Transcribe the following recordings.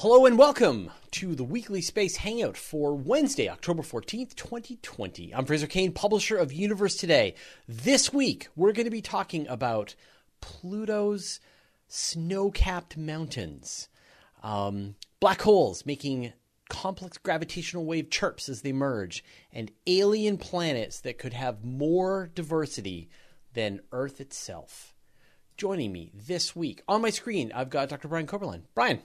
Hello and welcome to the weekly space hangout for Wednesday, October 14th, 2020. I'm Fraser Cain, publisher of Universe Today. This week, we're going to be talking about Pluto's snow capped mountains, um, black holes making complex gravitational wave chirps as they merge, and alien planets that could have more diversity than Earth itself. Joining me this week on my screen, I've got Dr. Brian Koberlein. Brian.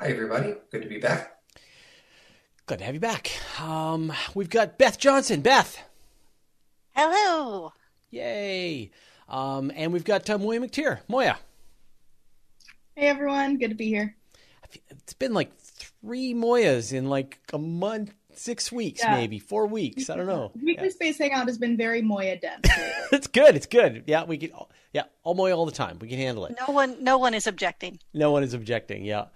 Hi, everybody. Good to be back. Glad to have you back. Um, we've got Beth Johnson. Beth. Hello. Yay. Um, and we've got uh, Moya McTeer. Moya. Hey, everyone. Good to be here. It's been like three Moyas in like a month, six weeks, yeah. maybe four weeks. I don't know. Weekly yeah. Space Hangout has been very Moya dense. it's good. It's good. Yeah, we can. Yeah, all Moya all the time. We can handle it. No one. No one is objecting. No one is objecting. Yeah.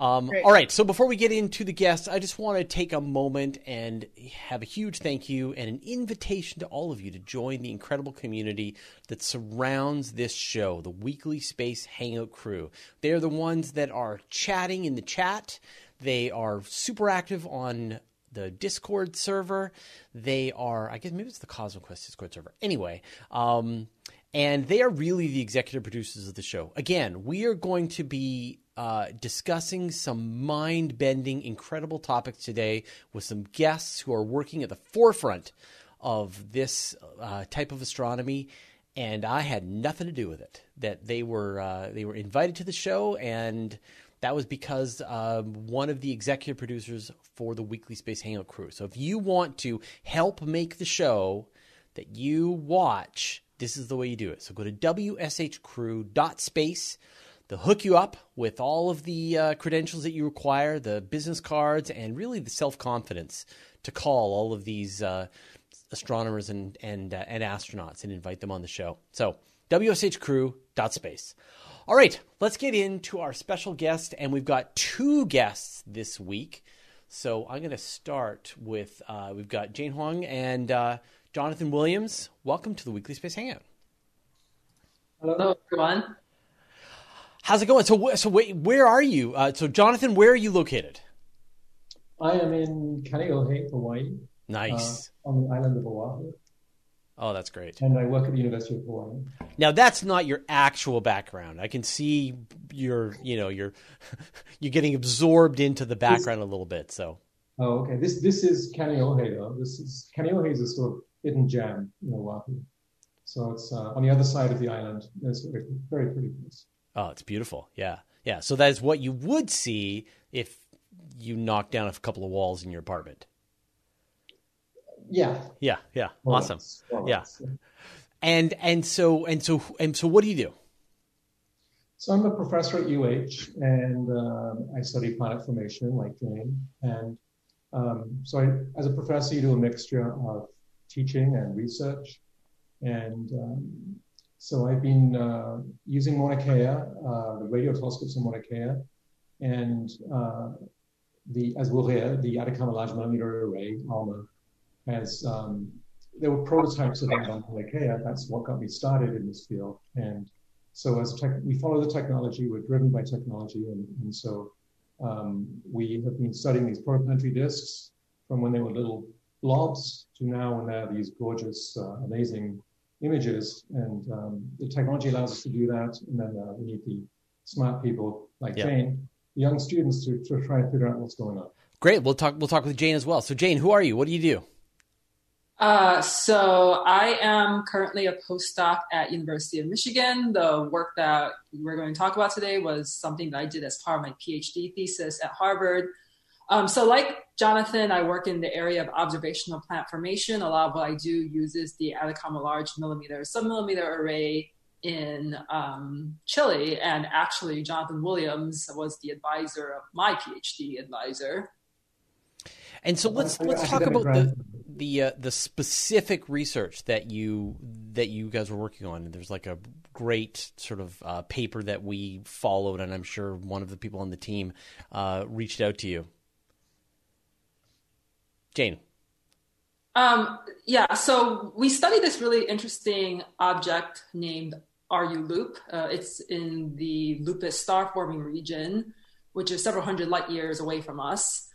Um, all right, so before we get into the guests, I just want to take a moment and have a huge thank you and an invitation to all of you to join the incredible community that surrounds this show, the Weekly Space Hangout crew. They're the ones that are chatting in the chat. They are super active on the Discord server. They are, I guess maybe it's the Cosmic Quest Discord server. Anyway, um, and they are really the executive producers of the show. Again, we are going to be uh, discussing some mind bending, incredible topics today with some guests who are working at the forefront of this uh, type of astronomy. And I had nothing to do with it. That they were uh, they were invited to the show, and that was because um, one of the executive producers for the Weekly Space Hangout crew. So if you want to help make the show that you watch, this is the way you do it. So go to wshcrew.space They'll hook you up with all of the uh, credentials that you require, the business cards, and really the self confidence to call all of these uh, astronomers and and uh, and astronauts and invite them on the show. So wshcrew.space. All right, let's get into our special guest, and we've got two guests this week. So I'm going to start with uh, we've got Jane Huang and uh, Jonathan Williams. Welcome to the Weekly Space Hangout. Hello, everyone. How's it going? So, so wait, where are you? Uh, so, Jonathan, where are you located? I am in Kaneohe, Hawaii. Nice. Uh, on the island of Oahu. Oh, that's great. And I work at the University of Hawaii. Now, that's not your actual background. I can see you're, you know, you're you're getting absorbed into the background this, a little bit. So. Oh, okay. This this is Kaneohe though. This is Kaneohe is a sort of hidden gem in Oahu. So it's uh, on the other side of the island. It's a very, very pretty place. Oh, it's beautiful. Yeah. Yeah. So that is what you would see if you knocked down a couple of walls in your apartment. Yeah. Yeah. Yeah. Awesome. Yeah. And and so and so and so what do you do? So I'm a professor at UH and um, I study planet formation like Jane. And um, so I, as a professor, you do a mixture of teaching and research. And um, so I've been uh, using Mauna Kea, uh, the radio telescopes in Mauna Kea, and uh, the hear, the Atacama Large Millimeter Array, ALMA, has um, there were prototypes of that on Mauna Kea. That's what got me started in this field. And so as tech, we follow the technology, we're driven by technology, and, and so um, we have been studying these protoplanetary disks from when they were little blobs to now when they're these gorgeous, uh, amazing images, and um, the technology allows us to do that. And then uh, we need the smart people like yep. Jane, the young students, to, to try and figure out what's going on. Great. We'll talk. We'll talk with Jane as well. So, Jane, who are you? What do you do? Uh, so I am currently a postdoc at University of Michigan. The work that we're going to talk about today was something that I did as part of my PhD thesis at Harvard. Um, so, like Jonathan, I work in the area of observational plant formation. A lot of what I do uses the Atacama Large Millimeter Submillimeter Array in um, Chile. And actually, Jonathan Williams was the advisor of my PhD advisor. And so let's let's talk about the the uh, the specific research that you that you guys were working on. There's like a great sort of uh, paper that we followed, and I'm sure one of the people on the team uh, reached out to you. Jane. Um, yeah, so we studied this really interesting object named RU Lup. Uh, it's in the Lupus star forming region. which is several hundred light years away from us.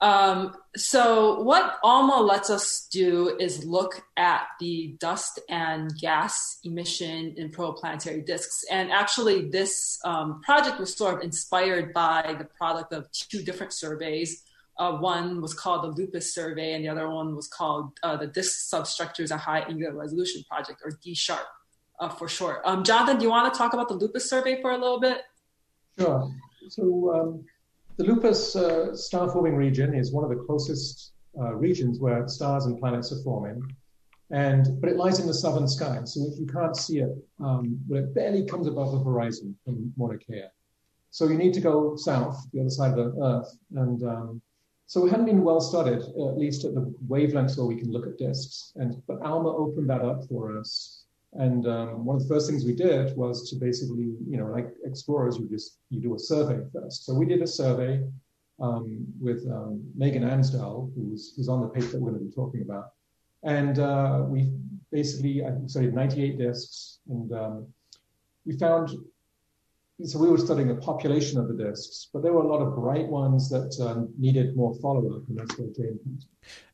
Um, so what ALMA lets us do is look at the dust and gas emission in protoplanetary disks. And actually, this um, project was sort of inspired by the product of two different surveys. Uh, one was called the LUPUS survey, and the other one was called uh, the Disk Substructures at High Angular Resolution Project, or DSHARP uh, for short. Um, Jonathan, do you want to talk about the LUPUS survey for a little bit? Sure. So um, the LUPUS uh, star forming region is one of the closest uh, regions where stars and planets are forming. And, but it lies in the southern sky. So if you can't see it, um, it barely comes above the horizon from Mauna Kea. So you need to go south, the other side of the Earth. And um, so it hadn't been well studied, at least at the wavelengths where we can look at disks. And, but ALMA opened that up for us and um, one of the first things we did was to basically, you know, like explorers, you just you do a survey first. So we did a survey um, with um, Megan Ansdell, who's who's on the paper that we're going to be talking about, and uh, we basically I studied 98 disks, and um, we found. So we were studying the population of the disks, but there were a lot of bright ones that um, needed more follow-up, and that's where Jane comes.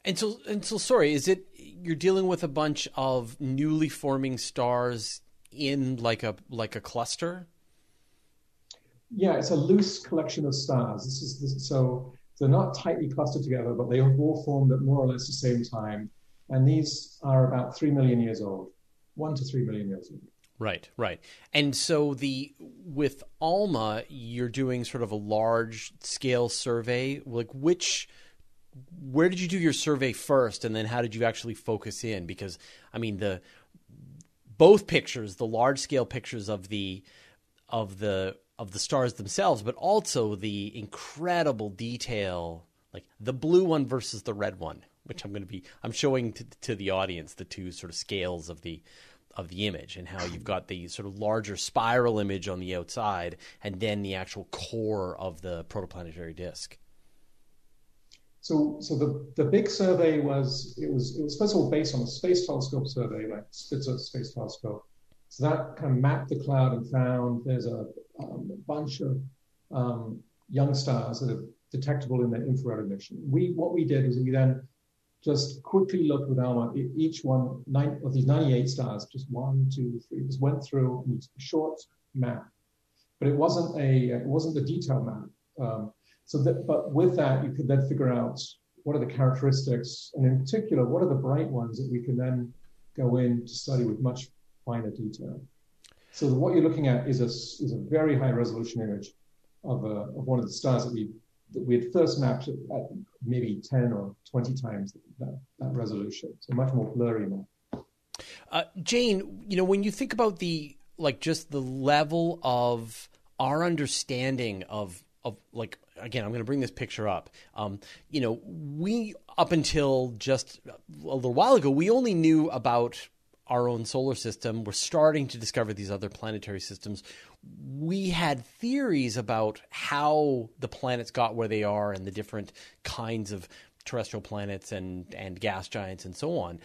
And so, and so, sorry, is it you're dealing with a bunch of newly forming stars in like a like a cluster? Yeah, it's a loose collection of stars. This is this, so they're not tightly clustered together, but they have all formed at more or less the same time. And these are about three million years old, one to three million years old. Right, right. And so the with ALMA, you're doing sort of a large scale survey. Like which where did you do your survey first and then how did you actually focus in because i mean the both pictures the large scale pictures of the of the of the stars themselves but also the incredible detail like the blue one versus the red one which i'm going to be i'm showing to, to the audience the two sort of scales of the of the image and how you've got the sort of larger spiral image on the outside and then the actual core of the protoplanetary disk so, so the, the big survey was it was it was first of all based on a space telescope survey, like Spitzer Space Telescope. So that kind of mapped the cloud and found there's a, um, a bunch of um, young stars that are detectable in their infrared emission. We what we did is we then just quickly looked with ALMA each one nine of these 98 stars, just one, two, three, just went through a short map, but it wasn't a it wasn't a detailed map. Um, so that, but with that, you could then figure out what are the characteristics, and in particular, what are the bright ones that we can then go in to study with much finer detail. So what you're looking at is a is a very high resolution image of a, of one of the stars that we that we had first mapped at, maybe 10 or 20 times that, that resolution. So much more blurry now. Uh, Jane, you know, when you think about the like just the level of our understanding of of like again i'm going to bring this picture up um, you know we up until just a little while ago we only knew about our own solar system we're starting to discover these other planetary systems we had theories about how the planets got where they are and the different kinds of terrestrial planets and and gas giants and so on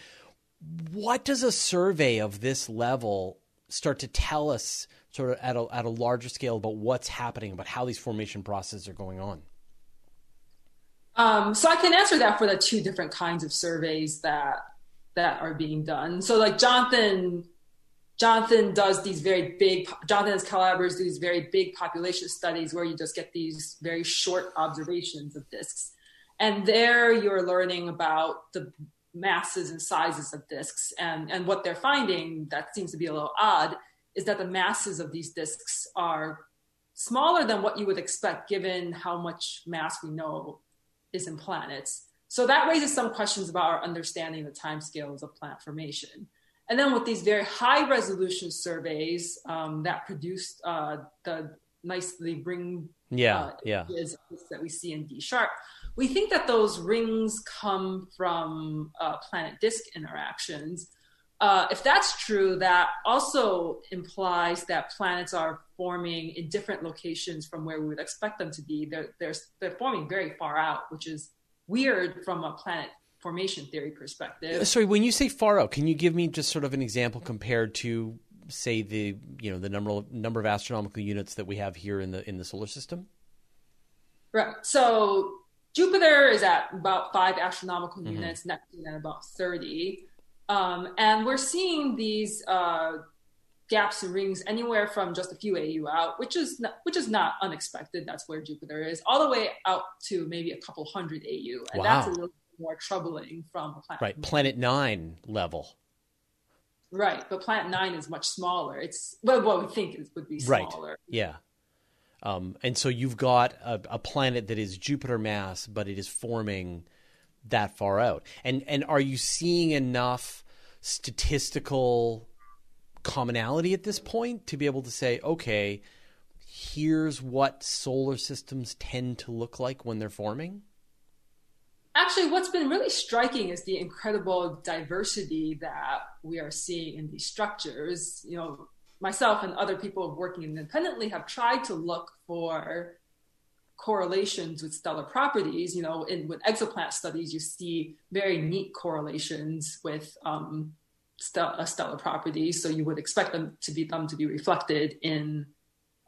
what does a survey of this level start to tell us sort of at a, at a larger scale about what's happening, about how these formation processes are going on? Um, so I can answer that for the two different kinds of surveys that that are being done. So like Jonathan, Jonathan does these very big. Jonathan's collaborators do these very big population studies where you just get these very short observations of disks, and there you're learning about the masses and sizes of disks and and what they're finding that seems to be a little odd is that the masses of these disks are smaller than what you would expect given how much mass we know is in planets. So that raises some questions about our understanding of the timescales of planet formation. And then with these very high resolution surveys um, that produced uh, the nicely ring yeah, uh, yeah. that we see in DSHARP, we think that those rings come from uh, planet disk interactions uh, if that's true, that also implies that planets are forming in different locations from where we would expect them to be. They're, they're, they're forming very far out, which is weird from a planet formation theory perspective. Uh, sorry, when you say far out, can you give me just sort of an example compared to, say, the you know the number of, number of astronomical units that we have here in the in the solar system? Right. So Jupiter is at about five astronomical Mhm. units, Neptune at about 30. Um, and we're seeing these uh, gaps and rings anywhere from just a few AU out, which is not, which is not unexpected. That's where Jupiter is, all the way out to maybe a couple hundred AU, and that's a little bit more troubling from a planet. Right, Planet Nine level. Right, but Planet Nine is much smaller. It's well, what we think it would be Right. smaller. Yeah. Um, and so you've got a, a planet that is Jupiter mass, but it is forming that far out. And and are you seeing enough statistical commonality at this point to be able to say, okay, here's what solar systems tend to look like when they're forming? Actually, what's been really striking is the incredible diversity that we are seeing in these structures. You know, myself and other people working independently have tried to look for correlations with stellar properties. You know, in with exoplanet studies, you see very neat correlations with um, uh, stellar properties. So you would expect them to be them to be reflected in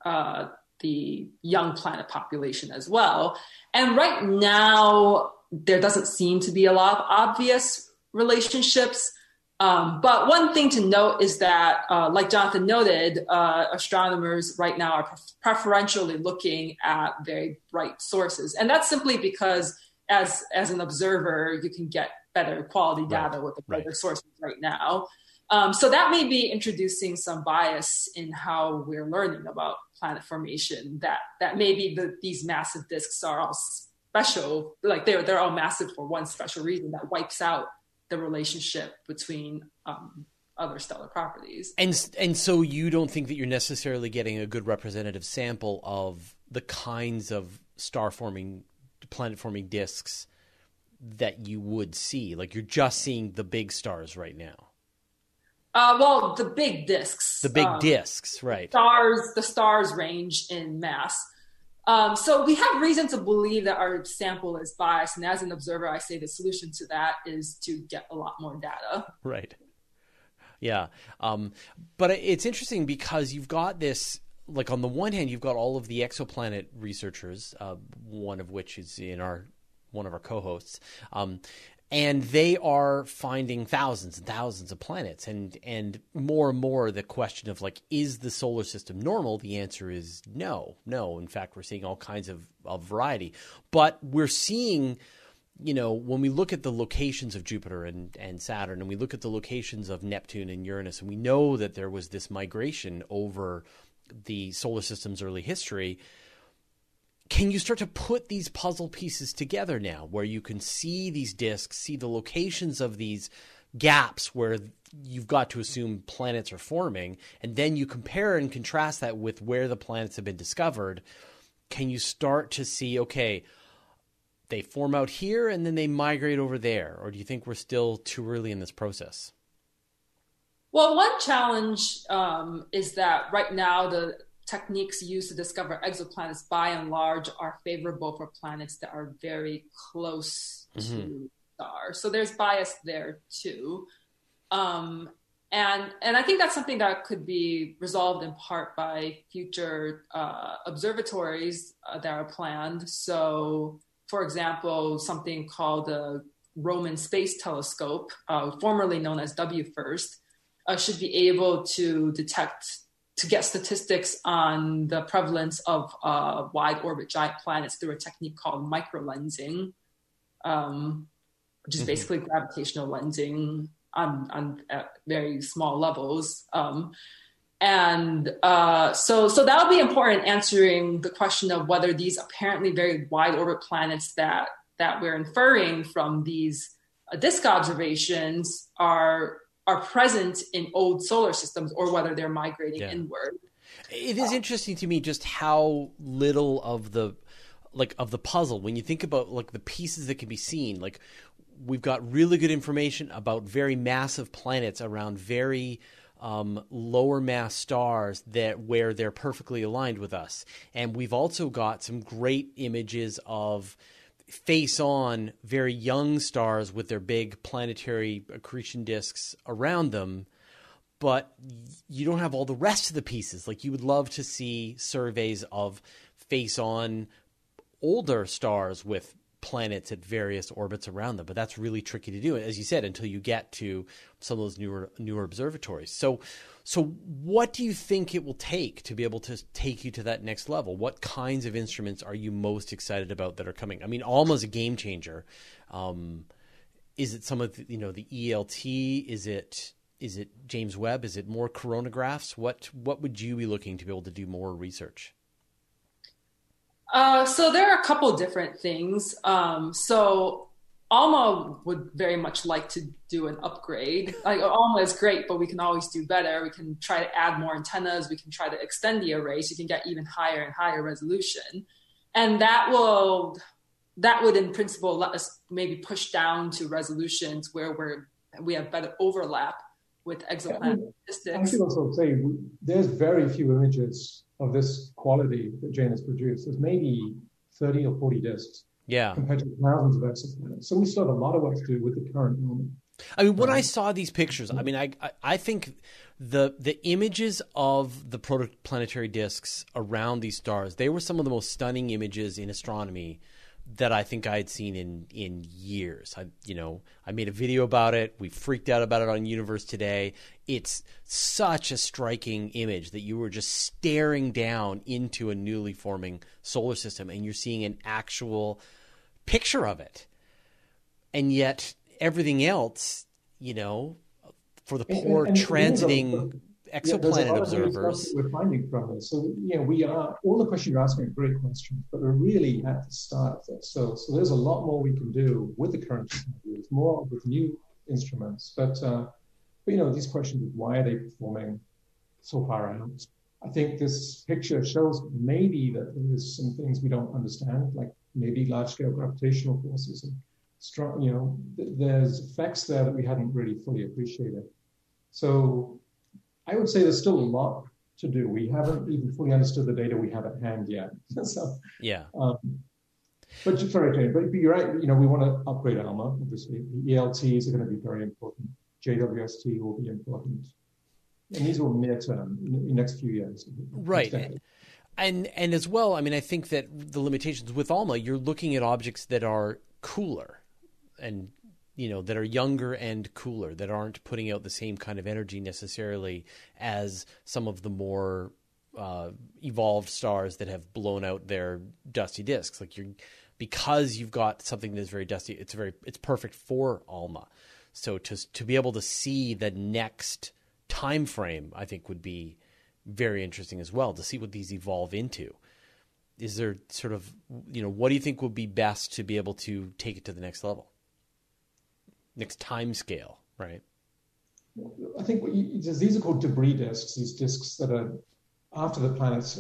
uh, the young planet population as well. And right now, there doesn't seem to be a lot of obvious relationships. Um, but one thing to note is that, uh, like Jonathan noted, uh, astronomers right now are pre- preferentially looking at very bright sources, and that's simply because, as as an observer, you can get better quality data with the brighter right. sources right now. Um, so that may be introducing some bias in how we're learning about planet formation. That that maybe the, these massive disks are all special, like they're they're all massive for one special reason that wipes out the relationship between um, other stellar properties. And and so you don't think that you're necessarily getting a good representative sample of the kinds of star forming planet forming disks that you would see. Like you're just seeing the big stars right now. Uh, well, the big disks, The big um, disks, right. stars, the stars range in mass. Um, so we have reason to believe that our sample is biased, and as an observer, I say the solution to that is to get a lot more data. Right. Yeah. Um, but it's interesting because you've got this, like, on the one hand, you've got all of the exoplanet researchers, uh, one of which is in our one of our co-hosts, um, and they are finding thousands and thousands of planets, and and more and more the question of like, is the solar system normal? The answer is no, no. In fact, we're seeing all kinds of, of variety, but we're seeing you know, when we look at the locations of Jupiter and, and Saturn, and we look at the locations of Neptune and Uranus, and we know that there was this migration over the solar system's early history, can you start to put these puzzle pieces together now where you can see these disks, see the locations of these gaps where you've got to assume planets are forming, and then you compare and contrast that with where the planets have been discovered? Can you start to see, okay, they form out here and then they migrate over there? Or do you think we're still too early in this process? Well, one challenge um, is that right now the techniques used to discover exoplanets by and large are favorable for planets that are very close to stars. So there's bias there too. Um, and and I think that's something that could be resolved in part by future uh, observatories uh, that are planned. So, for example, something called the Roman Space Telescope, uh, formerly known as WFIRST, uh, should be able to detect to get statistics on the prevalence of uh, wide orbit giant planets through a technique called microlensing, um, which is Mhm. basically gravitational lensing on, on at very small levels. Um, and uh, so, so that would be important in answering the question of whether these apparently very wide orbit planets that that we're inferring from these uh, disk observations are are present in old solar systems or whether they're migrating Yeah. inward. It is interesting to me just how little of the like of the puzzle when you think about like the pieces that can be seen like we've got really good information about very massive planets around very um, lower mass stars that where they're perfectly aligned with us and we've also got some great images of face on very young stars with their big planetary accretion disks around them but you don't have all the rest of the pieces. Like you would love to see surveys of face on older stars with planets at various orbits around them, but that's really tricky to do, as you said, until you get to some of those newer newer observatories. So, so what do you think it will take to be able to take you to that next level? What kinds of instruments are you most excited about that are coming? I mean, ALMA's a game changer. Um, is it some of the, you know the ELT? Is it is it James Webb? Is it more coronagraphs? What what would you be looking to be able to do more research? Uh, so there are a couple different things. Um, so Alma would very much like to do an upgrade. Like Alma is great, but we can always do better. We can try to add more antennas. We can try to extend the array so you can get even higher and higher resolution, and that will that would in principle let us maybe push down to resolutions where we're we have better overlap with exoplanet yeah, I, I should also say there's very few images of this quality that Jane has produced. There's maybe 30 or 40 disks. Yeah. Compared to thousands of exoplanets. So we still have a lot of work to do with the current moment. I mean, when I um, saw these pictures, I mean, I I think the the images of the protoplanetary disks around these stars, they were some of the most stunning images in astronomy that I think I had seen in in years. I you know I made a video about it. We freaked out about it on Universe Today. It's such a striking image that you were just staring down into a newly forming solar system, and you're seeing an actual picture of it. And yet everything else, you know, for the poor and, and, and transiting exoplanet yeah, observers. we're finding from this. So, know, we are, all the questions you're asking are great questions, but we're really at the start of this. So, so there's a lot more we can do with the current technologies, more with new instruments. But, uh, but, you know, these questions of why are they performing so far out? I think this picture shows maybe that there's some things we don't understand, like maybe large scale gravitational forces and strong, you know, th- there's effects there that we hadn't really fully appreciated. So I would say there's still a lot to do. We haven't even fully understood the data we have at hand yet. so, yeah. Um, but sorry, but, but you're right. You know, we want to upgrade ALMA. Obviously, the ELTs are going to be very important. JWST will be important, and these will near term in the next few years. Right. And and as well, I mean, I think that the limitations with ALMA, you're looking at objects that are cooler, and you know that are younger and cooler that aren't putting out the same kind of energy necessarily as some of the more uh, evolved stars that have blown out their dusty disks like you're because you've got something that's very dusty it's very it's perfect for alma. So to to be able to see the next time frame i think would be very interesting as well to see what these evolve into. Is there sort of you know what do you think would be best to be able to take it to the next level next time scale, right? I think you, these are called debris disks. These disks that are after the planets,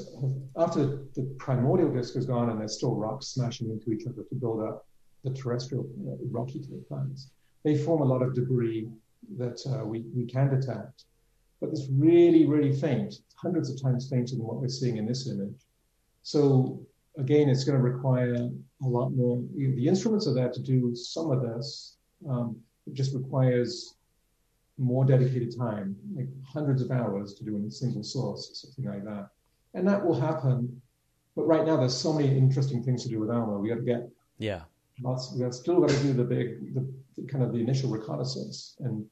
after the primordial disk is gone, and there's still rocks smashing into each other to build up the terrestrial uh, rocky planets. They form a lot of debris that uh, we, we can detect, but it's really, really faint, hundreds of times fainter than what we're seeing in this image. So again, it's going to require a lot more. The instruments are there to do some of this, um, it just requires more dedicated time, like hundreds of hours to do in a single source, something like that. And that will happen. But right now, there's so many interesting things to do with Alma. We got to get yeah. Lots. We have still got to do the big, the, the kind of the initial reconnaissance. And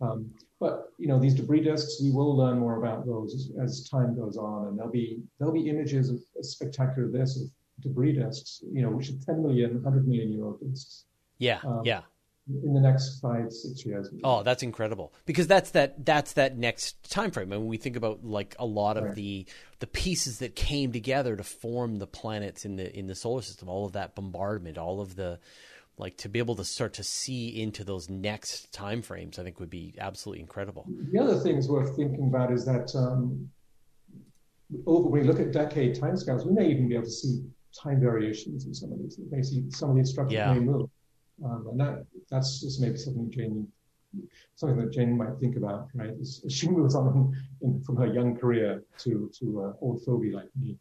um, but you know, these debris disks, we will learn more about those as, as time goes on, and there'll be there'll be images of spectacular this of debris disks, you know, which are 10 million, 100 million year old disks. Yeah, um, yeah in the next five six years. Oh, that's incredible because that's that that's that next time frame. And when we think about like a lot of right. the the pieces that came together to form the planets in the in the solar system, all of that bombardment, all of the like to be able to start to see into those next time frames, I think would be absolutely incredible. The other things worth thinking about is that um, over when we look at decade timescales, we may even be able to see time variations in some of these. Basically, some of these structures yeah. may move. Um, and that that's just maybe something Jane, something that Jane might think about, right? As, she moves on in, from her young career to to uh, old fogey like me.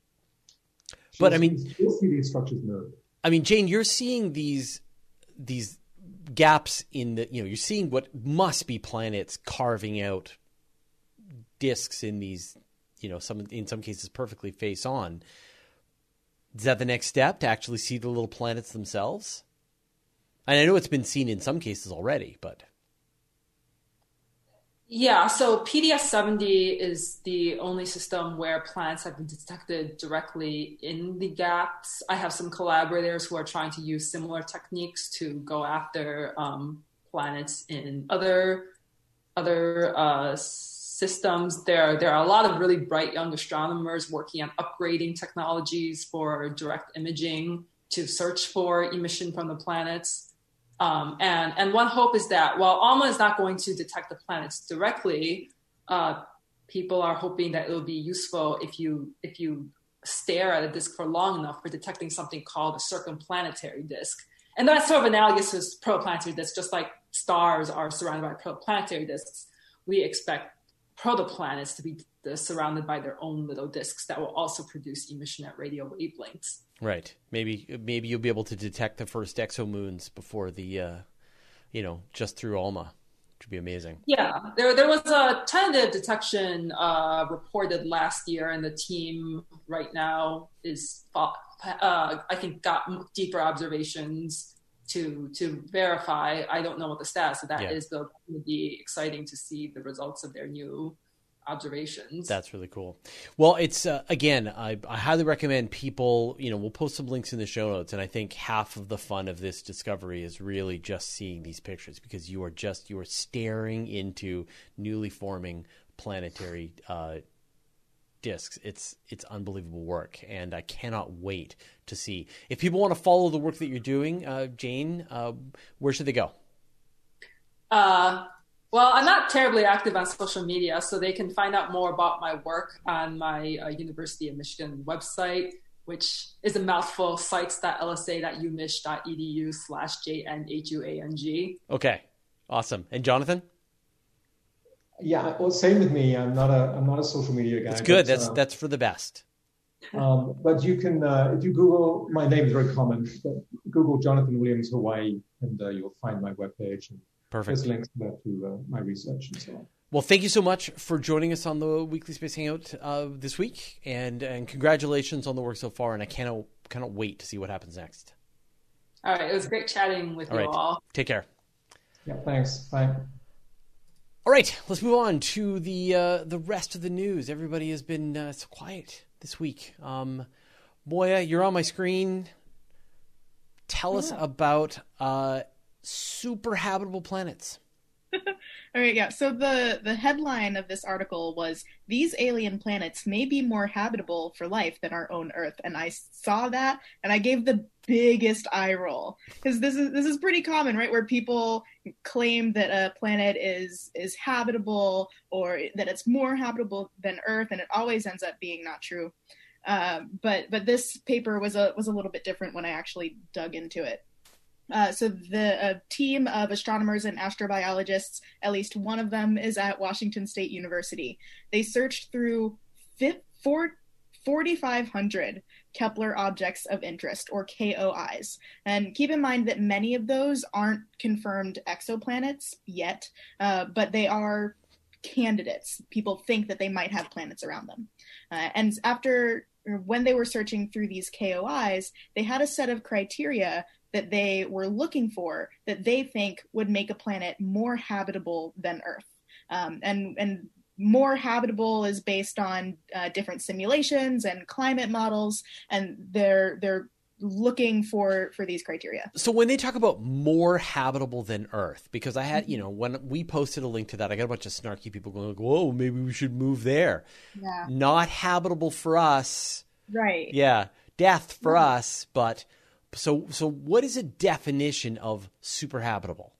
She'll but I mean, you'll see these structures move. I mean, Jane, you're seeing these these gaps in the you know you're seeing what must be planets carving out disks in these you know some in some cases perfectly face on Is that the next step to actually see the little planets themselves? And I know it's been seen in some cases already, but yeah, so PDS 70 is the only system where planets have been detected directly in the gaps. I have some collaborators who are trying to use similar techniques to go after um, planets in other other uh, systems. There, there are a lot of really bright young astronomers working on upgrading technologies for direct imaging to search for emission from the planets. Um, and, and one hope is that while ALMA is not going to detect the planets directly, uh, people are hoping that it will be useful if you if you stare at a disk for long enough for detecting something called a circumplanetary disk. And that's sort of analogous to protoplanetary disks, just like stars are surrounded by protoplanetary disks. We expect protoplanets to be surrounded by their own little disks that will also produce emission at radio wavelengths. Right. Maybe maybe you'll be able to detect the first exomoons before the, uh, you know, just through ALMA, which would be amazing. Yeah, there there was a tentative detection uh, reported last year, and the team right now is, uh, I think, got deeper observations to to verify. I don't know what the status of that yeah. is, but it would be exciting to see the results of their new observations. That's really cool. Well, it's uh, again, I, I, highly recommend people. You know, we'll post some links in the show notes, and I think half of the fun of this discovery is really just seeing these pictures because you are just you are staring into newly forming planetary uh, discs. It's it's unbelievable work, and I cannot wait to see. If people want to follow the work that you're doing, uh, Jane, uh, where should they go? Uh, well, I'm not terribly active on social media, so they can find out more about my work on my uh, University of Michigan website, which is a mouthful, sites.lsa.umich.edu slash jnhuang. Okay, awesome. And Jonathan? Yeah, well, same with me. I'm not a I'm not a social media guy. It's good. But, that's uh, that's for the best. Um, but you can, uh, if you Google, my name is very common. Google Jonathan Williams Hawaii, and uh, you'll find my webpage. And Perfect. There's links to, to uh, my research and so on. Well, thank you so much for joining us on the Weekly Space Hangout uh, this week, and and congratulations on the work so far. And I cannot cannot wait to see what happens next. All right, it was great chatting with all you right. all. Take care. Yeah, thanks. Bye. All right, let's move on to the uh, the rest of the news. Everybody has been uh, so quiet this week. Um, Moya, you're on my screen. Tell yeah. us about uh, super habitable planets. All right, yeah. So the the headline of this article was these alien planets may be more habitable for life than our own Earth, and I saw that and I gave the biggest eye roll because this is this is pretty common, right? Where people claim that a planet is is habitable or that it's more habitable than Earth, and it always ends up being not true. Um, but but this paper was a was a little bit different when I actually dug into it. Uh, so the uh, team of astronomers and astrobiologists, at least one of them is at Washington State University. They searched through 4,500 Kepler objects of interest, or KOIs. And keep in mind that many of those aren't confirmed exoplanets yet, uh, but they are candidates. People think that they might have planets around them. Uh, and after when they were searching through these KOIs, they had a set of criteria that they were looking for that they think would make a planet more habitable than Earth. Um, and and more habitable is based on uh, different simulations and climate models, and they're they're looking for for these criteria. So when they talk about more habitable than Earth, because I had you know when we posted a link to that, I got a bunch of snarky people going, "Whoa, maybe we should move there." Yeah. Not habitable for us. Right. Yeah, death for us, but so, so what is a definition of super habitable?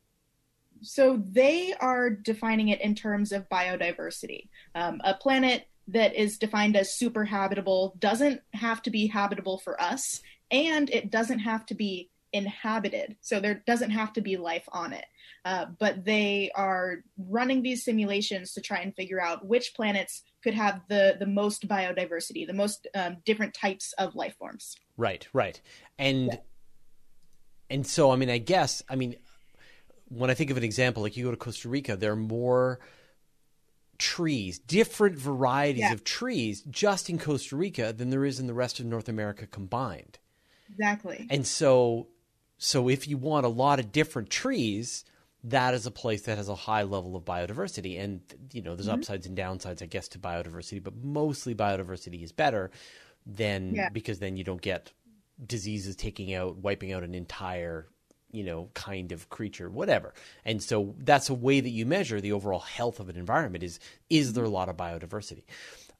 So they are defining it in terms of biodiversity. Um, a planet that is defined as super habitable doesn't have to be habitable for us, and it doesn't have to be inhabited. So there doesn't have to be life on it. Uh, but they are running these simulations to try and figure out which planets could have the the most biodiversity, the most um, different types of life forms. Right, right, and yeah. and so I mean, I guess I mean, when I think of an example, like you go to Costa Rica, there are more trees, different varieties Yeah. of trees, just in Costa Rica than there is in the rest of North America combined. Exactly. And so, so if you want a lot of different trees, that is a place that has a high level of biodiversity. And you know, there's upsides and downsides, I guess, to biodiversity, but mostly biodiversity is better than Yeah. because then you don't get diseases taking out, wiping out an entire you know kind of creature whatever. And so that's a way that you measure the overall health of an environment is is there a lot of biodiversity?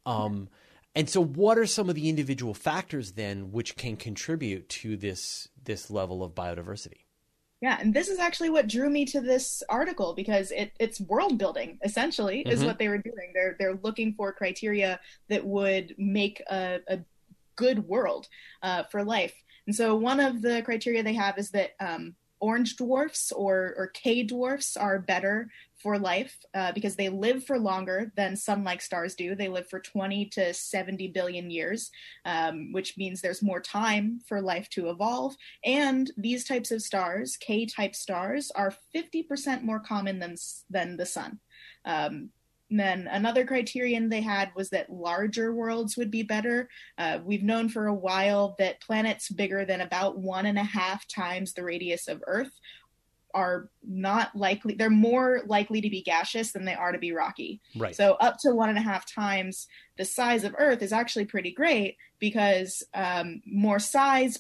Um, and so what are some of the individual factors then which can contribute to this this level of biodiversity Yeah, and this is actually what drew me to this article because it, it's world building essentially is Mhm. what they were doing. They're they're looking for criteria that would make a, a good world uh, for life. And so one of the criteria they have is that um, orange dwarfs or or K dwarfs are better for life uh, because they live for longer than sun-like stars do. They live for 20 to 70 billion years, um, which means there's more time for life to evolve. And these types of stars, K-type stars, are 50% more common than than the sun. Um, and then another criterion they had was that larger worlds would be better. Uh, we've known for a while that planets bigger than about one and a half times the radius of Earth are not likely, they're more likely to be gaseous than they are to be rocky. right So up to one and a half times the size of Earth is actually pretty great because um, more size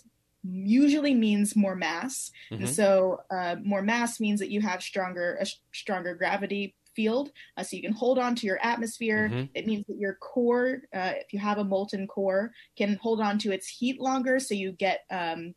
usually means more mass, Mhm. and so uh, more mass means that you have stronger a stronger gravity field, uh, so you can hold on to your atmosphere. Mhm. It means that your core, uh, if you have a molten core, can hold on to its heat longer, so you get um,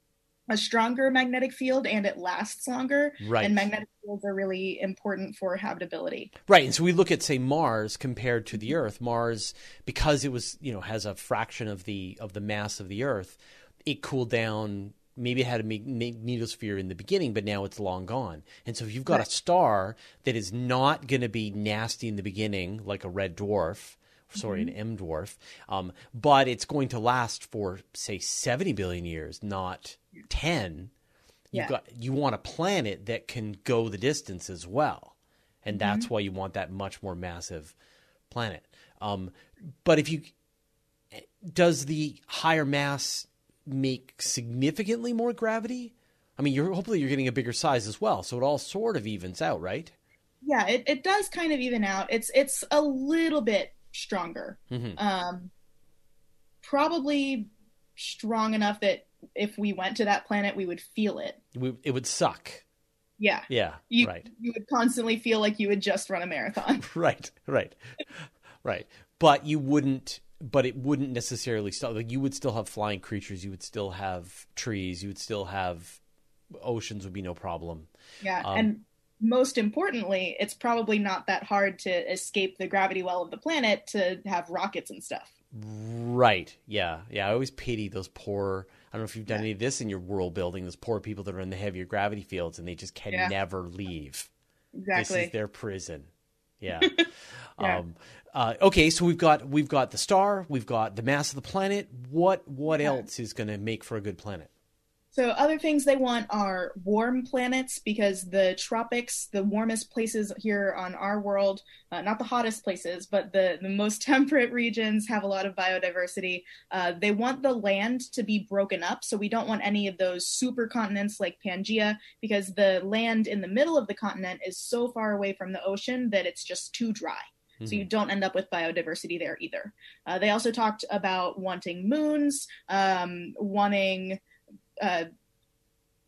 a stronger magnetic field and it lasts longer. right And magnetic fields are really important for habitability. Right, and so we look at say Mars compared to the Earth. Mars, because it was you know has a fraction of the of the mass of the Earth, it cooled down. Maybe it had a mag- magnetosphere in the beginning, but now it's long gone. And so if you've got a star that is not going to be nasty in the beginning, like a red dwarf, sorry, an M dwarf, um, but it's going to last for say seventy billion years, not ten. You've Yeah. got you want a planet that can go the distance as well, and that's Mm-hmm. why you want that much more massive planet. Um, but if you does the higher mass make significantly more gravity? I mean, you're hopefully you're getting a bigger size as well, so it all sort of evens out, right? yeah it, it does kind of even out it's it's a little bit stronger hmm um probably strong enough that if we went to that planet we would feel it We, it would suck. yeah Yeah, you right, you would constantly feel like you had just run a marathon right, right, right. But you wouldn't. But it wouldn't necessarily stop. Like you would still have flying creatures. You would still have trees. You would still have oceans. Would be no problem. yeah Um, and most importantly it's probably not that hard to escape the gravity well of the planet to have rockets and stuff Right. Yeah. Yeah. I always pity those poor. I don't know if you've done any of this in your world building. Those poor people that are in the heavier gravity fields and they just can Yeah. never leave. exactly This is their prison. Yeah. Yeah. Um, uh, okay. So we've got we've got the star. We've got the mass of the planet. What what Yeah. else is going to make for a good planet? So other things they want are warm planets because the tropics, the warmest places here on our world, uh, not the hottest places, but the, the most temperate regions have a lot of biodiversity. Uh, they want the land to be broken up. So we don't want any of those supercontinents like Pangea because the land in the middle of the continent is so far away from the ocean that it's just too dry. So you don't end up with biodiversity there either. Uh, they also talked about wanting moons, um, wanting uh,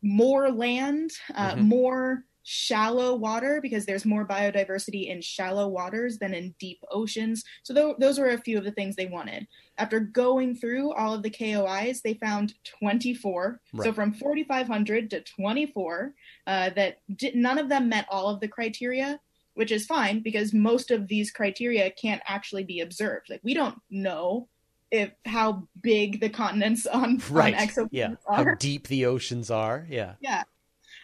more land, uh, Mhm. more shallow water because there's more biodiversity in shallow waters than in deep oceans. So th- those were a few of the things they wanted. After going through all of the KOIs, they found 24. So from 4,500 to 24, uh, that did, none of them met all of the criteria, which is fine because most of these criteria can't actually be observed. Like we don't know if how big the continents on, Right. on exoplanets Yeah. are. How deep the oceans are. Yeah. Yeah.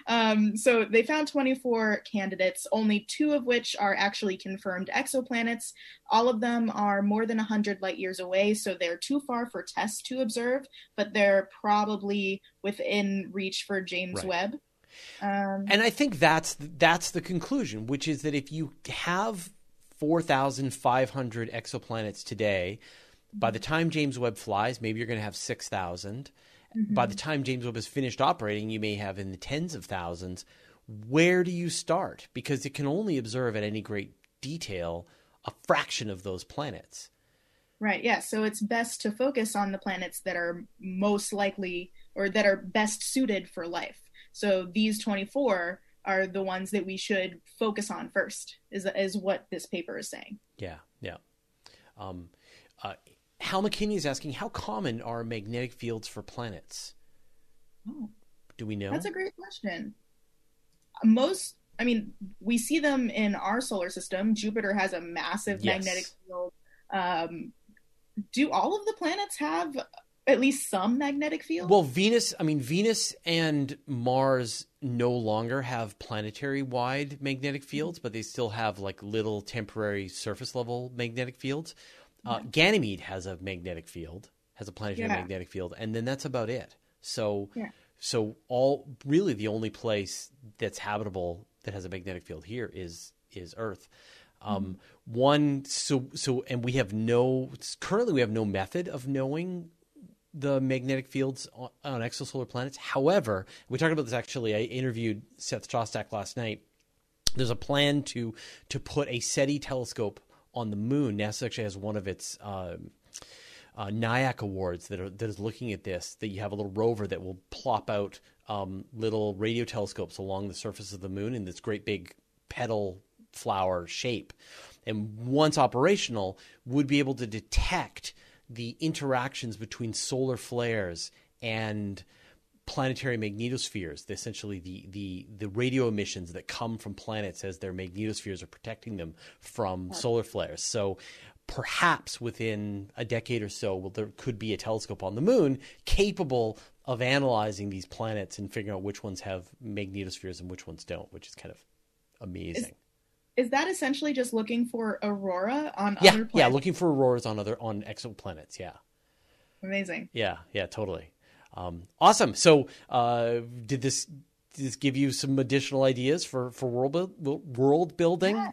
Um, so they found 24 candidates, only two of which are actually confirmed exoplanets. All of them are more than 100 light years away, so they're too far for TESS to observe, but they're probably within reach for James Right. Webb. Um, And I think that's that's the conclusion, which is that if you have 4,500 exoplanets today. By the time James Webb flies, maybe you're going to have 6,000. Mm-hmm. By the time James Webb is finished operating, you may have in the tens of thousands. Where do you start? Because it can only observe at any great detail a fraction of those planets. Right, yeah. So it's best to focus on the planets that are most likely or that are best suited for life. So these 24 are the ones that we should focus on first, is, is what this paper is saying. Yeah, yeah. Um, uh, Hal McKinney is asking, how common are magnetic fields for planets? Oh, Do we know? That's a great question. Most, I mean, we see them in our solar system. Jupiter has a massive yes. magnetic field. Um, do all of the planets have at least some magnetic field? Well, Venus, I mean, Venus and Mars no longer have planetary wide magnetic fields, but they still have like little temporary surface level magnetic fields. Uh, Ganymede has a magnetic field, has a planetary yeah. magnetic field, and then that's about it. So, yeah. so all really the only place that's habitable that has a magnetic field here is is Earth. Um, mm-hmm. One, so so, and we have no currently we have no method of knowing the magnetic fields on, on exosolar planets. However, we talked about this actually. I interviewed Seth Shostak last night. There's a plan to to put a SETI telescope on the moon. NASA actually has one of its uh, uh, NIAC awards that are that is looking at this. That you have a little rover that will plop out um, little radio telescopes along the surface of the moon in this great big petal flower shape, and once operational, would be able to detect the interactions between solar flares and planetary magnetospheres, essentially the, the, the radio emissions that come from planets as their magnetospheres are protecting them from solar flares. So perhaps within a decade or so, well, there could be a telescope on the moon capable of analyzing these planets and figuring out which ones have magnetospheres and which ones don't, which is kind of amazing. Is, is that essentially just looking for aurora on yeah, other planets? Yeah, looking for auroras on other on exoplanets, yeah. Amazing. Yeah, yeah, totally. Um, awesome. So, uh, did this did this give you some additional ideas for for world world building? Yeah,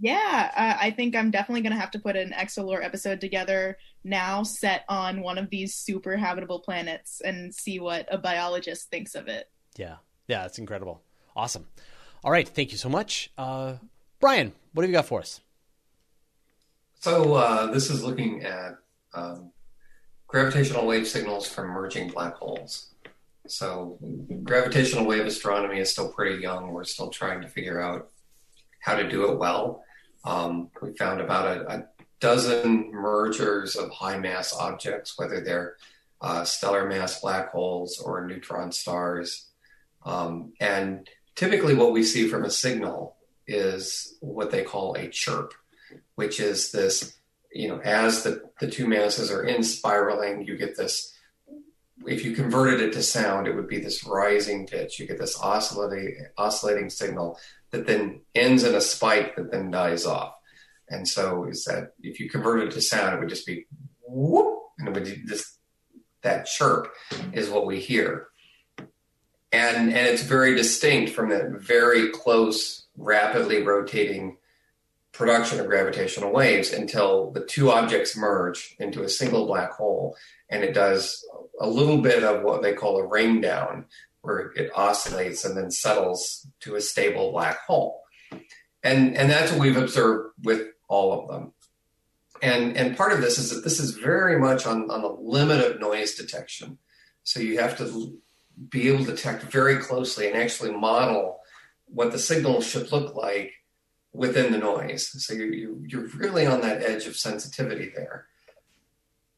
yeah uh, I think I'm definitely going to have to put an Exolore episode together now, set on one of these super habitable planets, and see what a biologist thinks of it. Yeah, yeah, that's incredible. Awesome. All right, thank you so much, uh, Brian. What have you got for us? So uh, this is looking at um, gravitational wave signals from merging black holes. So, gravitational wave astronomy is still pretty young. We're still trying to figure out how to do it well. Um, we found about a, a, dozen mergers of high mass objects, whether they're uh, stellar mass black holes or neutron stars. Um, and typically, what we see from a signal is what they call a chirp, which is this you know, as the, the two masses are in spiraling, you get this. If you converted it to sound, it would be this rising pitch. You get this oscillating oscillating signal that then ends in a spike that then dies off. And so, is that if you convert it to sound, it would just be whoop, and it would just that chirp is what we hear. And and it's very distinct from that very close, rapidly rotating production of gravitational waves until the two objects merge into a single black hole. And it does a little bit of what they call a ring down, where it oscillates and then settles to a stable black hole. And, and that's what we've observed with all of them. And, and part of this is that this is very much on, on the limit of noise detection. So you have to be able to detect very closely and actually model what the signal should look like within the noise. So you, you, you're really on that edge of sensitivity there.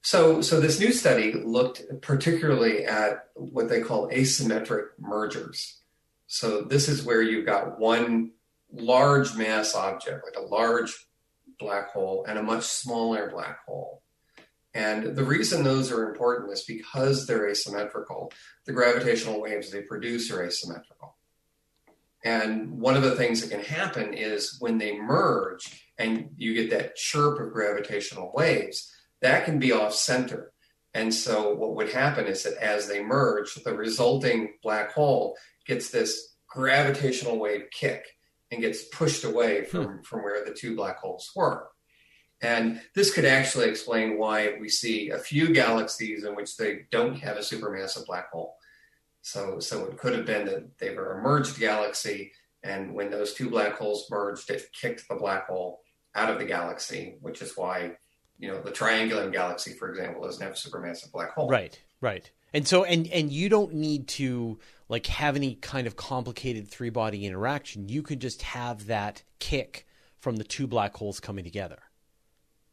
So, so this new study looked particularly at what they call asymmetric mergers. So this is where you've got one large mass object, like a large black hole, and a much smaller black hole. And the reason those are important is because they're asymmetrical, the gravitational waves they produce are asymmetrical. And one of the things that can happen is when they merge and you get that chirp of gravitational waves, that can be off center. And so what would happen is that as they merge, the resulting black hole gets this gravitational wave kick and gets pushed away from, hmm. from where the two black holes were. And this could actually explain why we see a few galaxies in which they don't have a supermassive black hole. So, so it could have been that they were a merged galaxy, and when those two black holes merged, it kicked the black hole out of the galaxy, which is why, you know, the triangulum galaxy, for example, doesn't have a supermassive black hole. Right, right. And so, and and you don't need to like have any kind of complicated three body interaction. You could just have that kick from the two black holes coming together.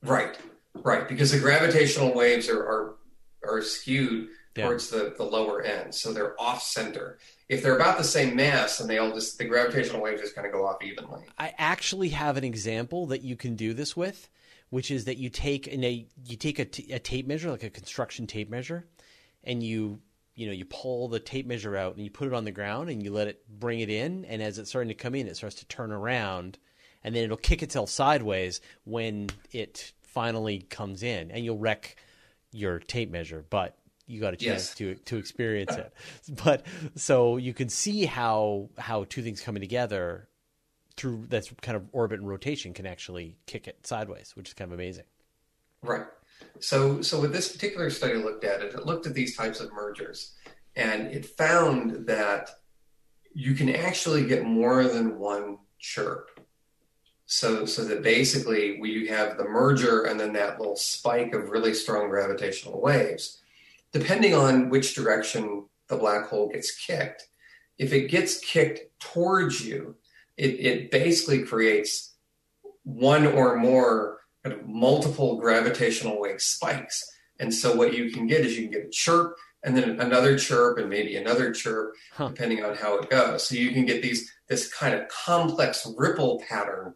Right, right, because the gravitational waves are are, are skewed yeah. towards the, the lower end, so they're off center. If they're about the same mass, and they all just the gravitational waves just kind of go off evenly. I actually have an example that you can do this with, which is that you take in a you take a, t- a tape measure, like a construction tape measure, and you you know you pull the tape measure out and you put it on the ground and you let it bring it in, and as it's starting to come in, it starts to turn around and then it'll kick itself sideways when it finally comes in, and you'll wreck your tape measure, but you got a chance yes. to to experience it. But so you can see how how two things coming together through that's kind of orbit and rotation can actually kick it sideways, which is kind of amazing. Right. So so with this particular study looked at it, it looked at these types of mergers, and it found that you can actually get more than one chirp so, so that basically we have the merger and then that little spike of really strong gravitational waves. Depending on which direction the black hole gets kicked, if it gets kicked towards you, it, it basically creates one or more kind of multiple gravitational wave spikes. And so what you can get is you can get a chirp and then another chirp and maybe another chirp, huh. depending on how it goes. So you can get these this kind of complex ripple pattern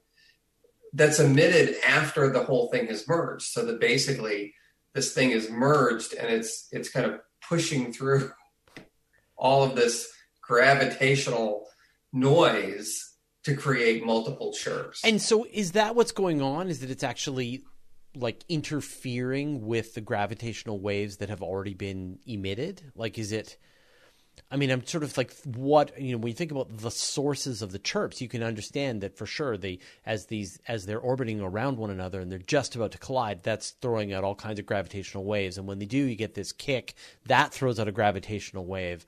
that's emitted after the whole thing has merged. So that basically this thing is merged and it's it's kind of pushing through all of this gravitational noise to create multiple chirps. And so is that what's going on? Is that it's actually like interfering with the gravitational waves that have already been emitted? Like is it I mean, I'm sort of like what you know when you think about the sources of the chirps, you can understand that for sure they as these as they're orbiting around one another and they're just about to collide, that's throwing out all kinds of gravitational waves, and when they do, you get this kick that throws out a gravitational wave.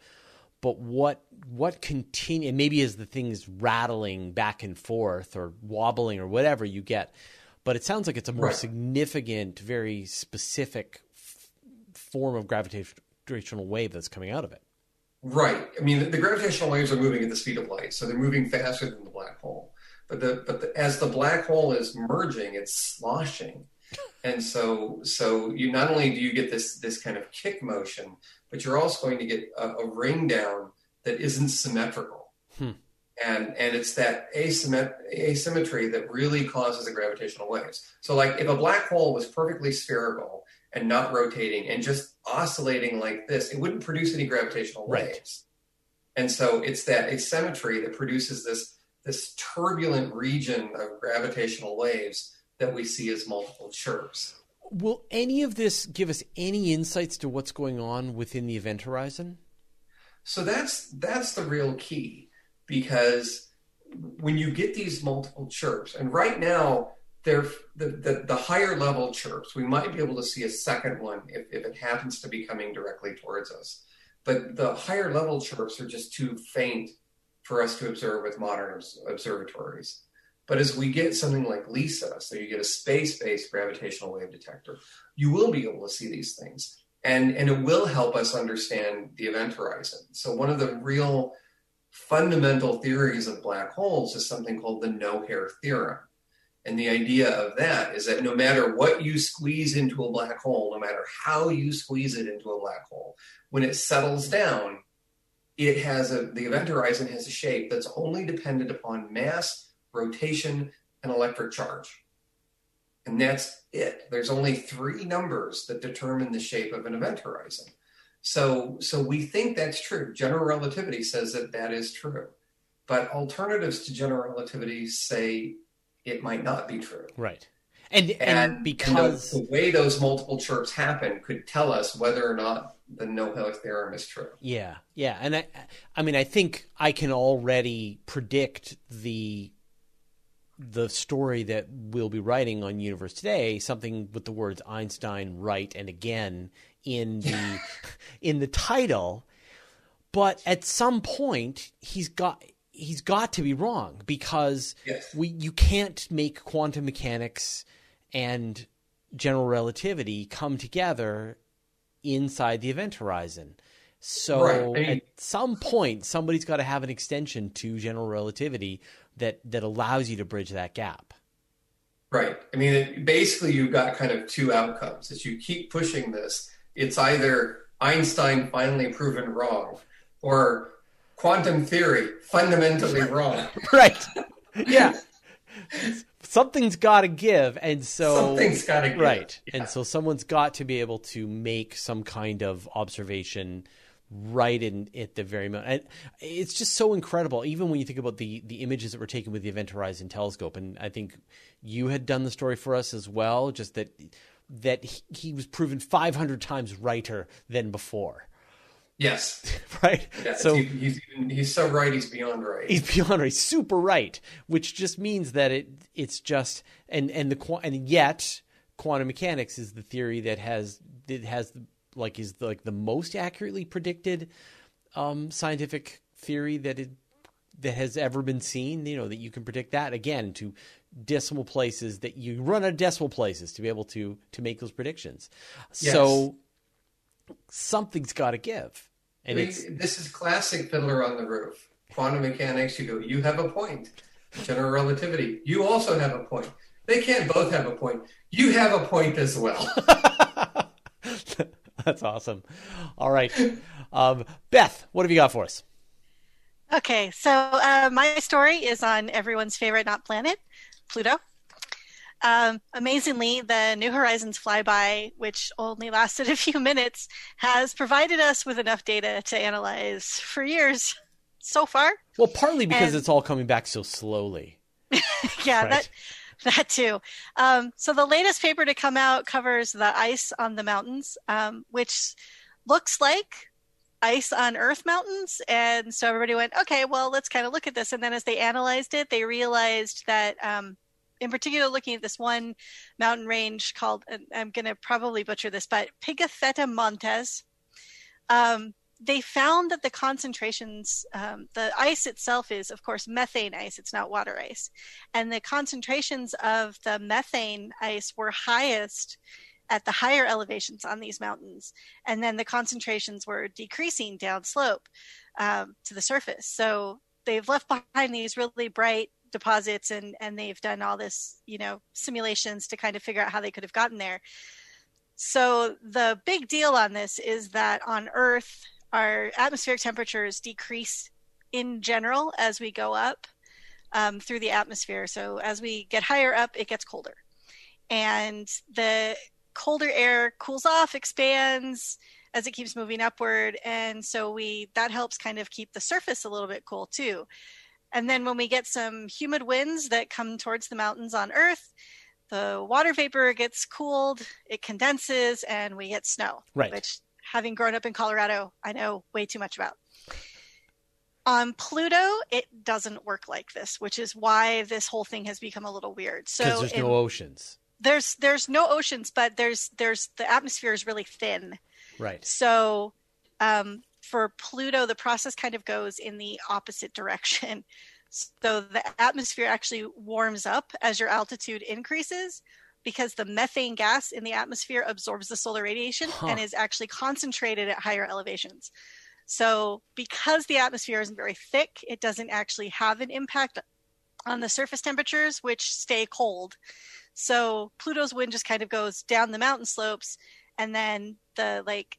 But what what continue maybe as the thing's rattling back and forth or wobbling or whatever you get, but it sounds like it's a more right. significant, very specific f- form of gravitational wave that's coming out of it. Right. I mean, the, gravitational waves are moving at the speed of light, so they're moving faster than the black hole. But the but the, as the black hole is merging, it's sloshing, and so so you not only do you get this this kind of kick motion, but you're also going to get a, a ring down that isn't symmetrical. Hmm. And, and it's that asymmet- asymmetry that really causes the gravitational waves. So, like if a black hole was perfectly spherical and not rotating and just oscillating like this, it wouldn't produce any gravitational waves. Right. And so it's that asymmetry that produces this this turbulent region of gravitational waves that we see as multiple chirps. Will any of this give us any insights to what's going on within the event horizon? So that's that's the real key because when you get these multiple chirps, and right now the, the, the, higher level chirps, we might be able to see a second one if, if it happens to be coming directly towards us. But the higher level chirps are just too faint for us to observe with modern observatories. But as we get something like LISA, so you get a space based gravitational wave detector, you will be able to see these things. And, and it will help us understand the event horizon. So, one of the real fundamental theories of black holes is something called the no hair theorem and the idea of that is that no matter what you squeeze into a black hole, no matter how you squeeze it into a black hole, when it settles down, it has a the event horizon has a shape that's only dependent upon mass, rotation, and electric charge. And that's it. There's only three numbers that determine the shape of an event horizon. So, so we think that's true. General relativity says that that is true. But alternatives to general relativity say it might not be true. Right. And, and, and because and the, the, way those multiple chirps happen could tell us whether or not the no hair theorem is true. Yeah, yeah, and I, I mean, I think I can already predict the the story that we'll be writing on Universe Today, something with the words Einstein, right, and again in the in the title. But at some point, he's got he's got to be wrong because Yes. we you can't make quantum mechanics and general relativity come together inside the event horizon. So Right. I mean- at some point, somebody's got to have an extension to general relativity that that allows you to bridge that gap. Right. I mean, it, basically, you've got kind of two outcomes. As you keep pushing this, it's either Einstein finally proven wrong, or quantum theory fundamentally wrong. right. Yeah. Something's got to give, and so Something's got to give. right, Yeah. and so someone's got to be able to make some kind of observation right in at the very moment. And it's just so incredible, even when you think about the the images that were taken with the Event Horizon Telescope. And I think you had done the story for us as well, just that that he, he was proven 500 times righter than before, Yes. right? Yes. So He- he's he's so right. He's beyond right. he's beyond right, super right, which just means that it it's just and and the and yet quantum mechanics is the theory that has that has like is the, like the most accurately predicted um, scientific theory that it that has ever been seen. You know that you can predict that again to decimal places that you run out of decimal places to be able to to make those predictions. Yes. So something's got to give, I mean, it's this is classic Fiddler on the Roof. Quantum mechanics, you go, you have a point. General relativity, you also have a point. They can't both have a point. You have a point as well. That's awesome. All right. Um, Beth, what have you got for us? Okay, so uh, my story is on everyone's favorite not planet, Pluto. Um, amazingly, the New Horizons flyby, which only lasted a few minutes, has provided us with enough data to analyze for years so far. Well, partly because And- it's all coming back so slowly. yeah, Right. that that too. Um, so the latest paper to come out covers the ice on the mountains, um, which looks like ice on Earth mountains. And so everybody went, okay, well, let's kind of look at this. And then as they analyzed it, they realized that, um, in particular, looking at this one mountain range called, and I'm going to probably butcher this, but Pigafetta Montes. Um, they found that the concentrations, um, the ice itself is, of course, methane ice. It's not water ice and the concentrations of the methane ice were highest at the higher elevations on these mountains and then the concentrations were decreasing downslope um, to the surface so they've left behind these really bright deposits and and they've done all this you know simulations to kind of figure out how they could have gotten there so the big deal on this is that on earth our atmospheric temperatures decrease in general as we go up um, through the atmosphere. So as we get higher up, it gets colder, and the colder air cools off, expands as it keeps moving upward, and so we that helps kind of keep the surface a little bit cool too. And then when we get some humid winds that come towards the mountains on Earth, the water vapor gets cooled, it condenses, and we get snow. Right. Which, having grown up in Colorado, I know way too much about. On Pluto, it doesn't work like this, which is why this whole thing has become a little weird. So there's in- no oceans. there's there's no oceans, but there's there's the atmosphere is really thin. Right. So um, for Pluto, the process kind of goes in the opposite direction. So the atmosphere actually warms up as your altitude increases because the methane gas in the atmosphere absorbs the solar radiation Huh. and is actually concentrated at higher elevations. So because the atmosphere isn't very thick, it doesn't actually have an impact on the surface temperatures, which stay cold. So Pluto's wind just kind of goes down the mountain slopes, and then the like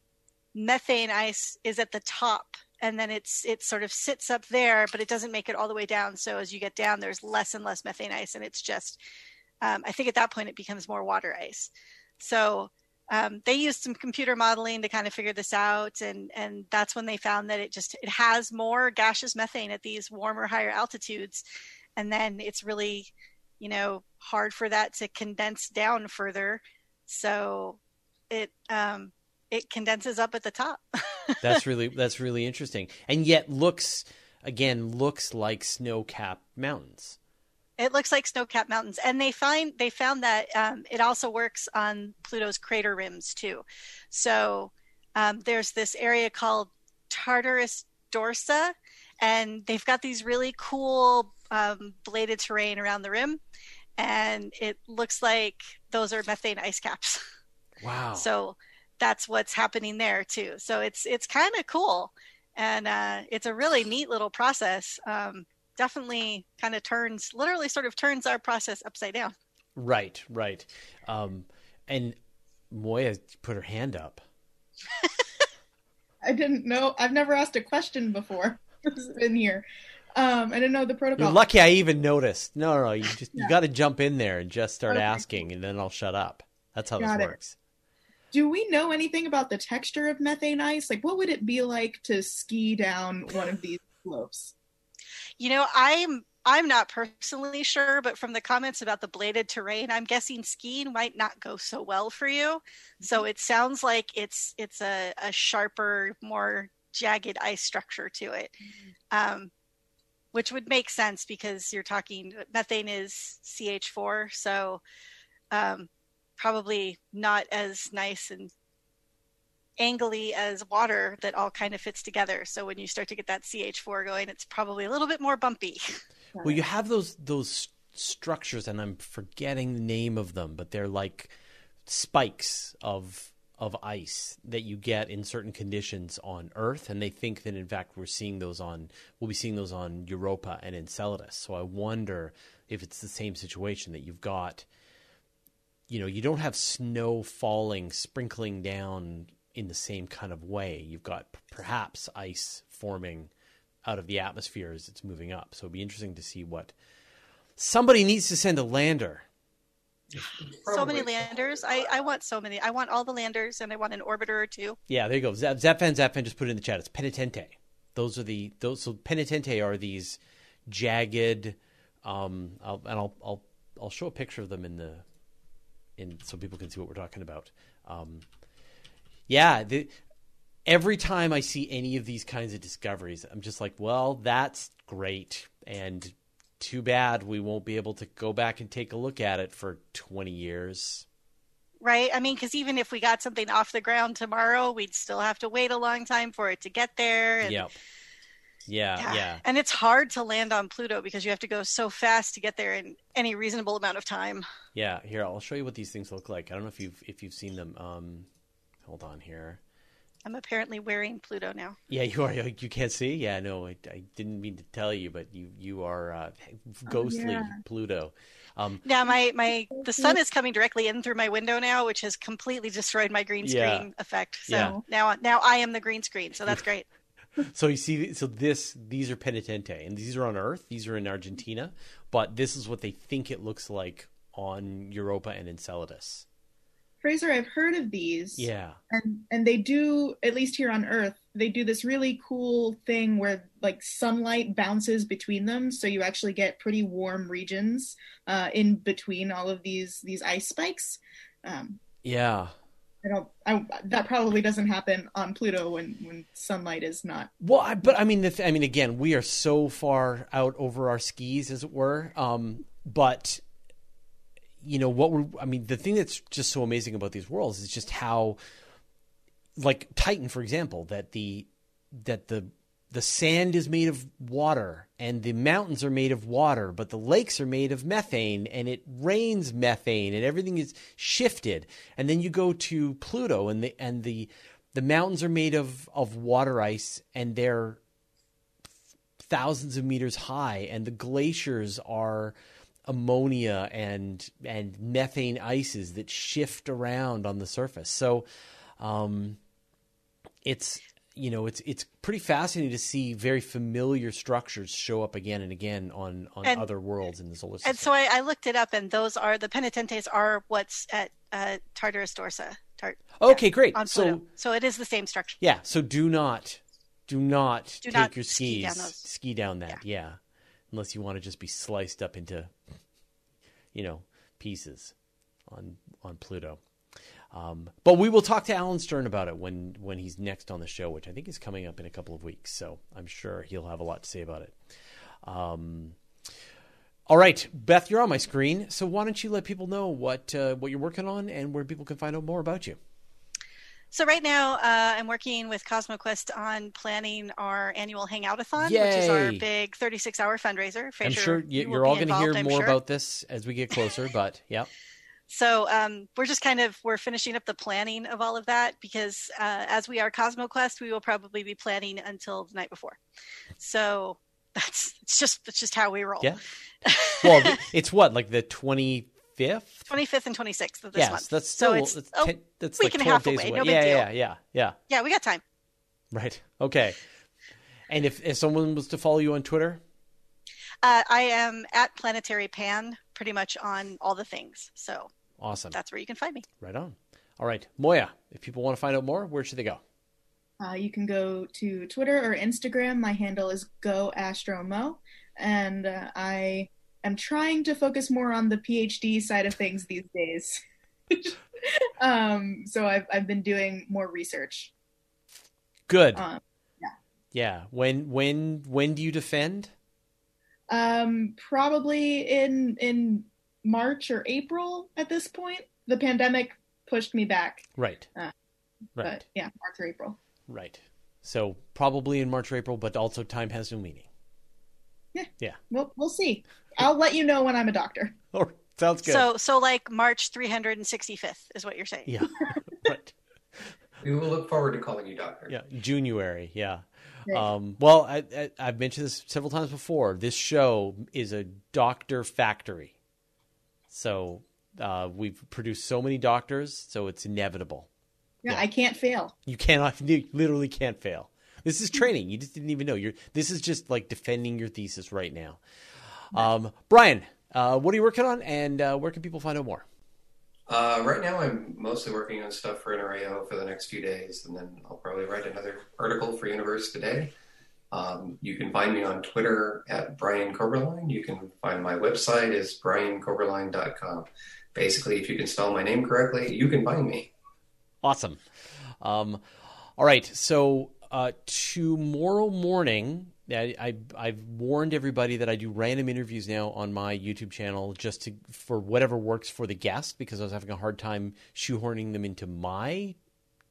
methane ice is at the top, and then it's it sort of sits up there, but it doesn't make it all the way down. So as you get down, there's less and less methane ice, and it's just um, I think at that point it becomes more water ice. So um, they used some computer modeling to kind of figure this out, and and that's when they found that it just it has more gaseous methane at these warmer, higher altitudes, and then it's really you know hard for that to condense down further so it um it condenses up at the top That's really that's really interesting. And yet looks again looks like snow-capped mountains. It looks like snow-capped mountains, and they find they found that um, it also works on Pluto's crater rims too. So um, there's this area called Tartarus Dorsa, and they've got these really cool um, bladed terrain around the rim, and it looks like those are methane ice caps. Wow! So that's what's happening there too. So it's it's kind of cool, and uh, it's a really neat little process. Um, definitely kind of turns, literally, sort of turns our process upside down. Right, right. Um, and Moiya put her hand up. I didn't know. I've never asked a question before in here. Um, I didn't know the protocol. You're lucky I even noticed. No, no, no you just yeah. you got to jump in there and just start okay. asking, and then I'll shut up. That's how got this it. works. Do we know anything about the texture of methane ice? Like, what would it be like to ski down one of these slopes? You know, I'm I'm not personally sure, but from the comments about the bladed terrain, I'm guessing skiing might not go so well for you. So mm-hmm. it sounds like it's it's a, a sharper, more jagged ice structure to it, mm-hmm. um, which would make sense because you're talking methane is CH4, so um, probably not as nice and angly as water that all kind of fits together. So when you start to get that CH4 going, it's probably a little bit more bumpy. Well, you have those those structures, and I'm forgetting the name of them, but they're like spikes of of ice that you get in certain conditions on Earth, and they think that in fact we're seeing those on we'll be seeing those on Europa and Enceladus. So I wonder if it's the same situation that you've got. You know, you don't have snow falling, sprinkling down in the same kind of way. You've got perhaps ice forming out of the atmosphere as it's moving up. So it'd be interesting to see what somebody needs to send a lander. So many landers. I, I want so many. I want all the landers and I want an orbiter or two. Yeah, there you go. Zap, Zapfan Zapfan just put it in the chat. It's penitente. Those are the those so penitente are these jagged um I'll, and I'll I'll I'll show a picture of them in the in so people can see what we're talking about. Um yeah, the, every time I see any of these kinds of discoveries, I'm just like, well, that's great. And too bad we won't be able to go back and take a look at it for 20 years. Right. I mean, because even if we got something off the ground tomorrow, we'd still have to wait a long time for it to get there. And, yep. Yeah, yeah, yeah. And it's hard to land on Pluto because you have to go so fast to get there in any reasonable amount of time. Yeah. Here, I'll show you what these things look like. I don't know if you've if you've seen them. Um, hold on here. I'm apparently wearing Pluto now. Yeah, you are. You can't see. Yeah, no, I, I didn't mean to tell you, but you you are uh, ghostly oh, yeah. Pluto. Um, yeah, my my the sun is coming directly in through my window now, which has completely destroyed my green screen yeah. effect. So yeah. now now I am the green screen. So that's great. so you see, so this these are penitente, and these are on Earth. These are in Argentina, but this is what they think it looks like on Europa and Enceladus. Fraser, I've heard of these. Yeah. And and they do at least here on Earth, they do this really cool thing where like sunlight bounces between them, so you actually get pretty warm regions uh, in between all of these these ice spikes. Um, yeah. I don't. I, that probably doesn't happen on Pluto when, when sunlight is not. Well, I, but I mean, th- I mean, again, we are so far out over our skis, as it were. Um, but you know what we're i mean the thing that's just so amazing about these worlds is just how like titan for example that the that the the sand is made of water and the mountains are made of water but the lakes are made of methane and it rains methane and everything is shifted and then you go to pluto and the and the the mountains are made of of water ice and they're thousands of meters high and the glaciers are ammonia and and methane ices that shift around on the surface. So um, it's you know it's it's pretty fascinating to see very familiar structures show up again and again on on and, other worlds in the solar system. And so I, I, looked it up, and those are the penitentes are what's at uh, Tartarus Dorsa. Tart, okay, yeah, great. So so it is the same structure. Yeah. So do not do not do take not your skis ski down, ski down that. yeah. yeah unless you want to just be sliced up into, you know, pieces on on Pluto. Um, but we will talk to Alan Stern about it when when he's next on the show, which I think is coming up in a couple of weeks. So I'm sure he'll have a lot to say about it. Um, All right, Beth, you're on my screen. So why don't you let people know what uh, what you're working on and where people can find out more about you? So right now, uh, I'm working with CosmoQuest on planning our annual Hangoutathon, Yay. which is our big 36-hour fundraiser. I'm Fraser, sure you, you're all going to hear I'm more sure. about this as we get closer, but yeah. So um, we're just kind of we're finishing up the planning of all of that because uh, as we are CosmoQuest, we will probably be planning until the night before. So that's it's just it's just how we roll. Yeah. Well, it's what like the 25th. 25th and 26th of this Yes, month. that's so still it's that's, oh, 10, that's week like and a 12 half days away, away. no big yeah, deal. yeah, yeah, yeah. yeah, we got time. Right. Okay. And if if someone was to follow you on Twitter, Uh, I am at Planetary Pan pretty much on all the things. So awesome. that's where you can find me. Right on. All right, Moiya. If people want to find out more, where should they go? Uh, you can go to Twitter or Instagram. My handle is GoAstroMo, and uh, I am trying to focus more on the PhD side of things these days. um, so I've I've been doing more research. Good. Um, yeah. When when when do you defend? um, probably in in March or April at this point. The pandemic pushed me back, Right. Uh, right. but yeah, March or April. Right. So probably in March or April, but also time has no meaning. Yeah. Yeah. We'll we'll see. I'll let you know when I'm a doctor. Oh, sounds good. So so like March 365th is what you're saying. yeah. right. We will look forward to calling you doctor. Yeah. January. Yeah. Right. Um, well, I, I, I've mentioned this several times before. This show is a doctor factory. So uh, we've produced so many doctors, so it's inevitable. Yeah, Yeah. I can't fail. You cannot, you literally can't fail. This is training. You just didn't even know. You're. This is just like defending your thesis right now. Um, Brian, uh, what are you working on, and uh, where can people find out more? Uh, right now, I'm mostly working on stuff for NRAO for the next few days, and then I'll probably write another article for Universe Today. Um, you can find me on Twitter at Brian Koberlein. You can find my website is briankoberlein.com. Basically, if you can spell my name correctly, you can find me. Awesome. Um, all right. So uh, tomorrow morning, I, I I've warned everybody that I do random interviews now on my YouTube channel just to for whatever works for the guest because I was having a hard time shoehorning them into my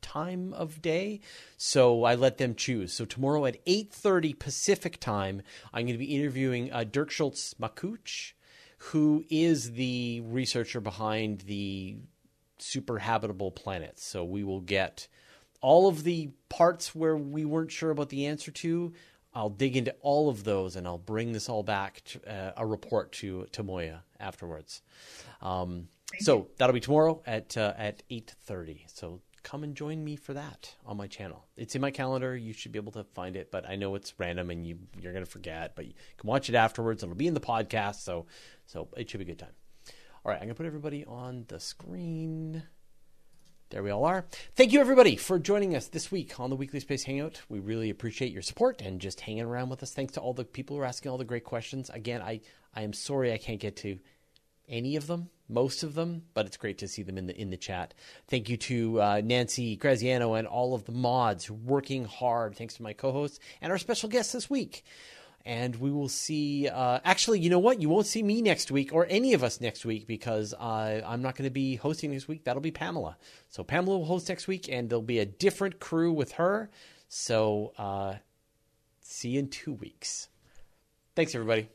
time of day so i let them choose. So tomorrow at 8.30 pacific time i'm going to be interviewing uh, dirk schulze makuch who is the researcher behind the super habitable planets. So we will get all of the parts where we weren't sure about the answer to. I'll dig into all of those and i'll bring this all back to uh, a report to to moiya afterwards. Um, so that'll be tomorrow at uh, at 8.30 so come and join me for that on my channel it's in my calendar you should be able to find it but i know it's random and you you're to forget but you can watch it afterwards it'll be in the podcast so so it should be a good time all right i'm to put everybody on the screen there we all are. Thank you, everybody, for joining us this week on the Weekly Space Hangout. We really appreciate your support and just hanging around with us. Thanks to all the people who are asking all the great questions. Again, I, I am sorry I can't get to any of them, most of them, but it's great to see them in the in the chat. Thank you to uh, Nancy Graziano and all of the mods working hard. Thanks to my co-hosts and our special guests this week. And we will see. Uh, actually, you know what? You won't see me next week or any of us next week because uh, I'm not going to be hosting next week. That'll be Pamela. So Pamela will host next week, and there'll be a different crew with her. So uh, see you in two weeks. Thanks, everybody.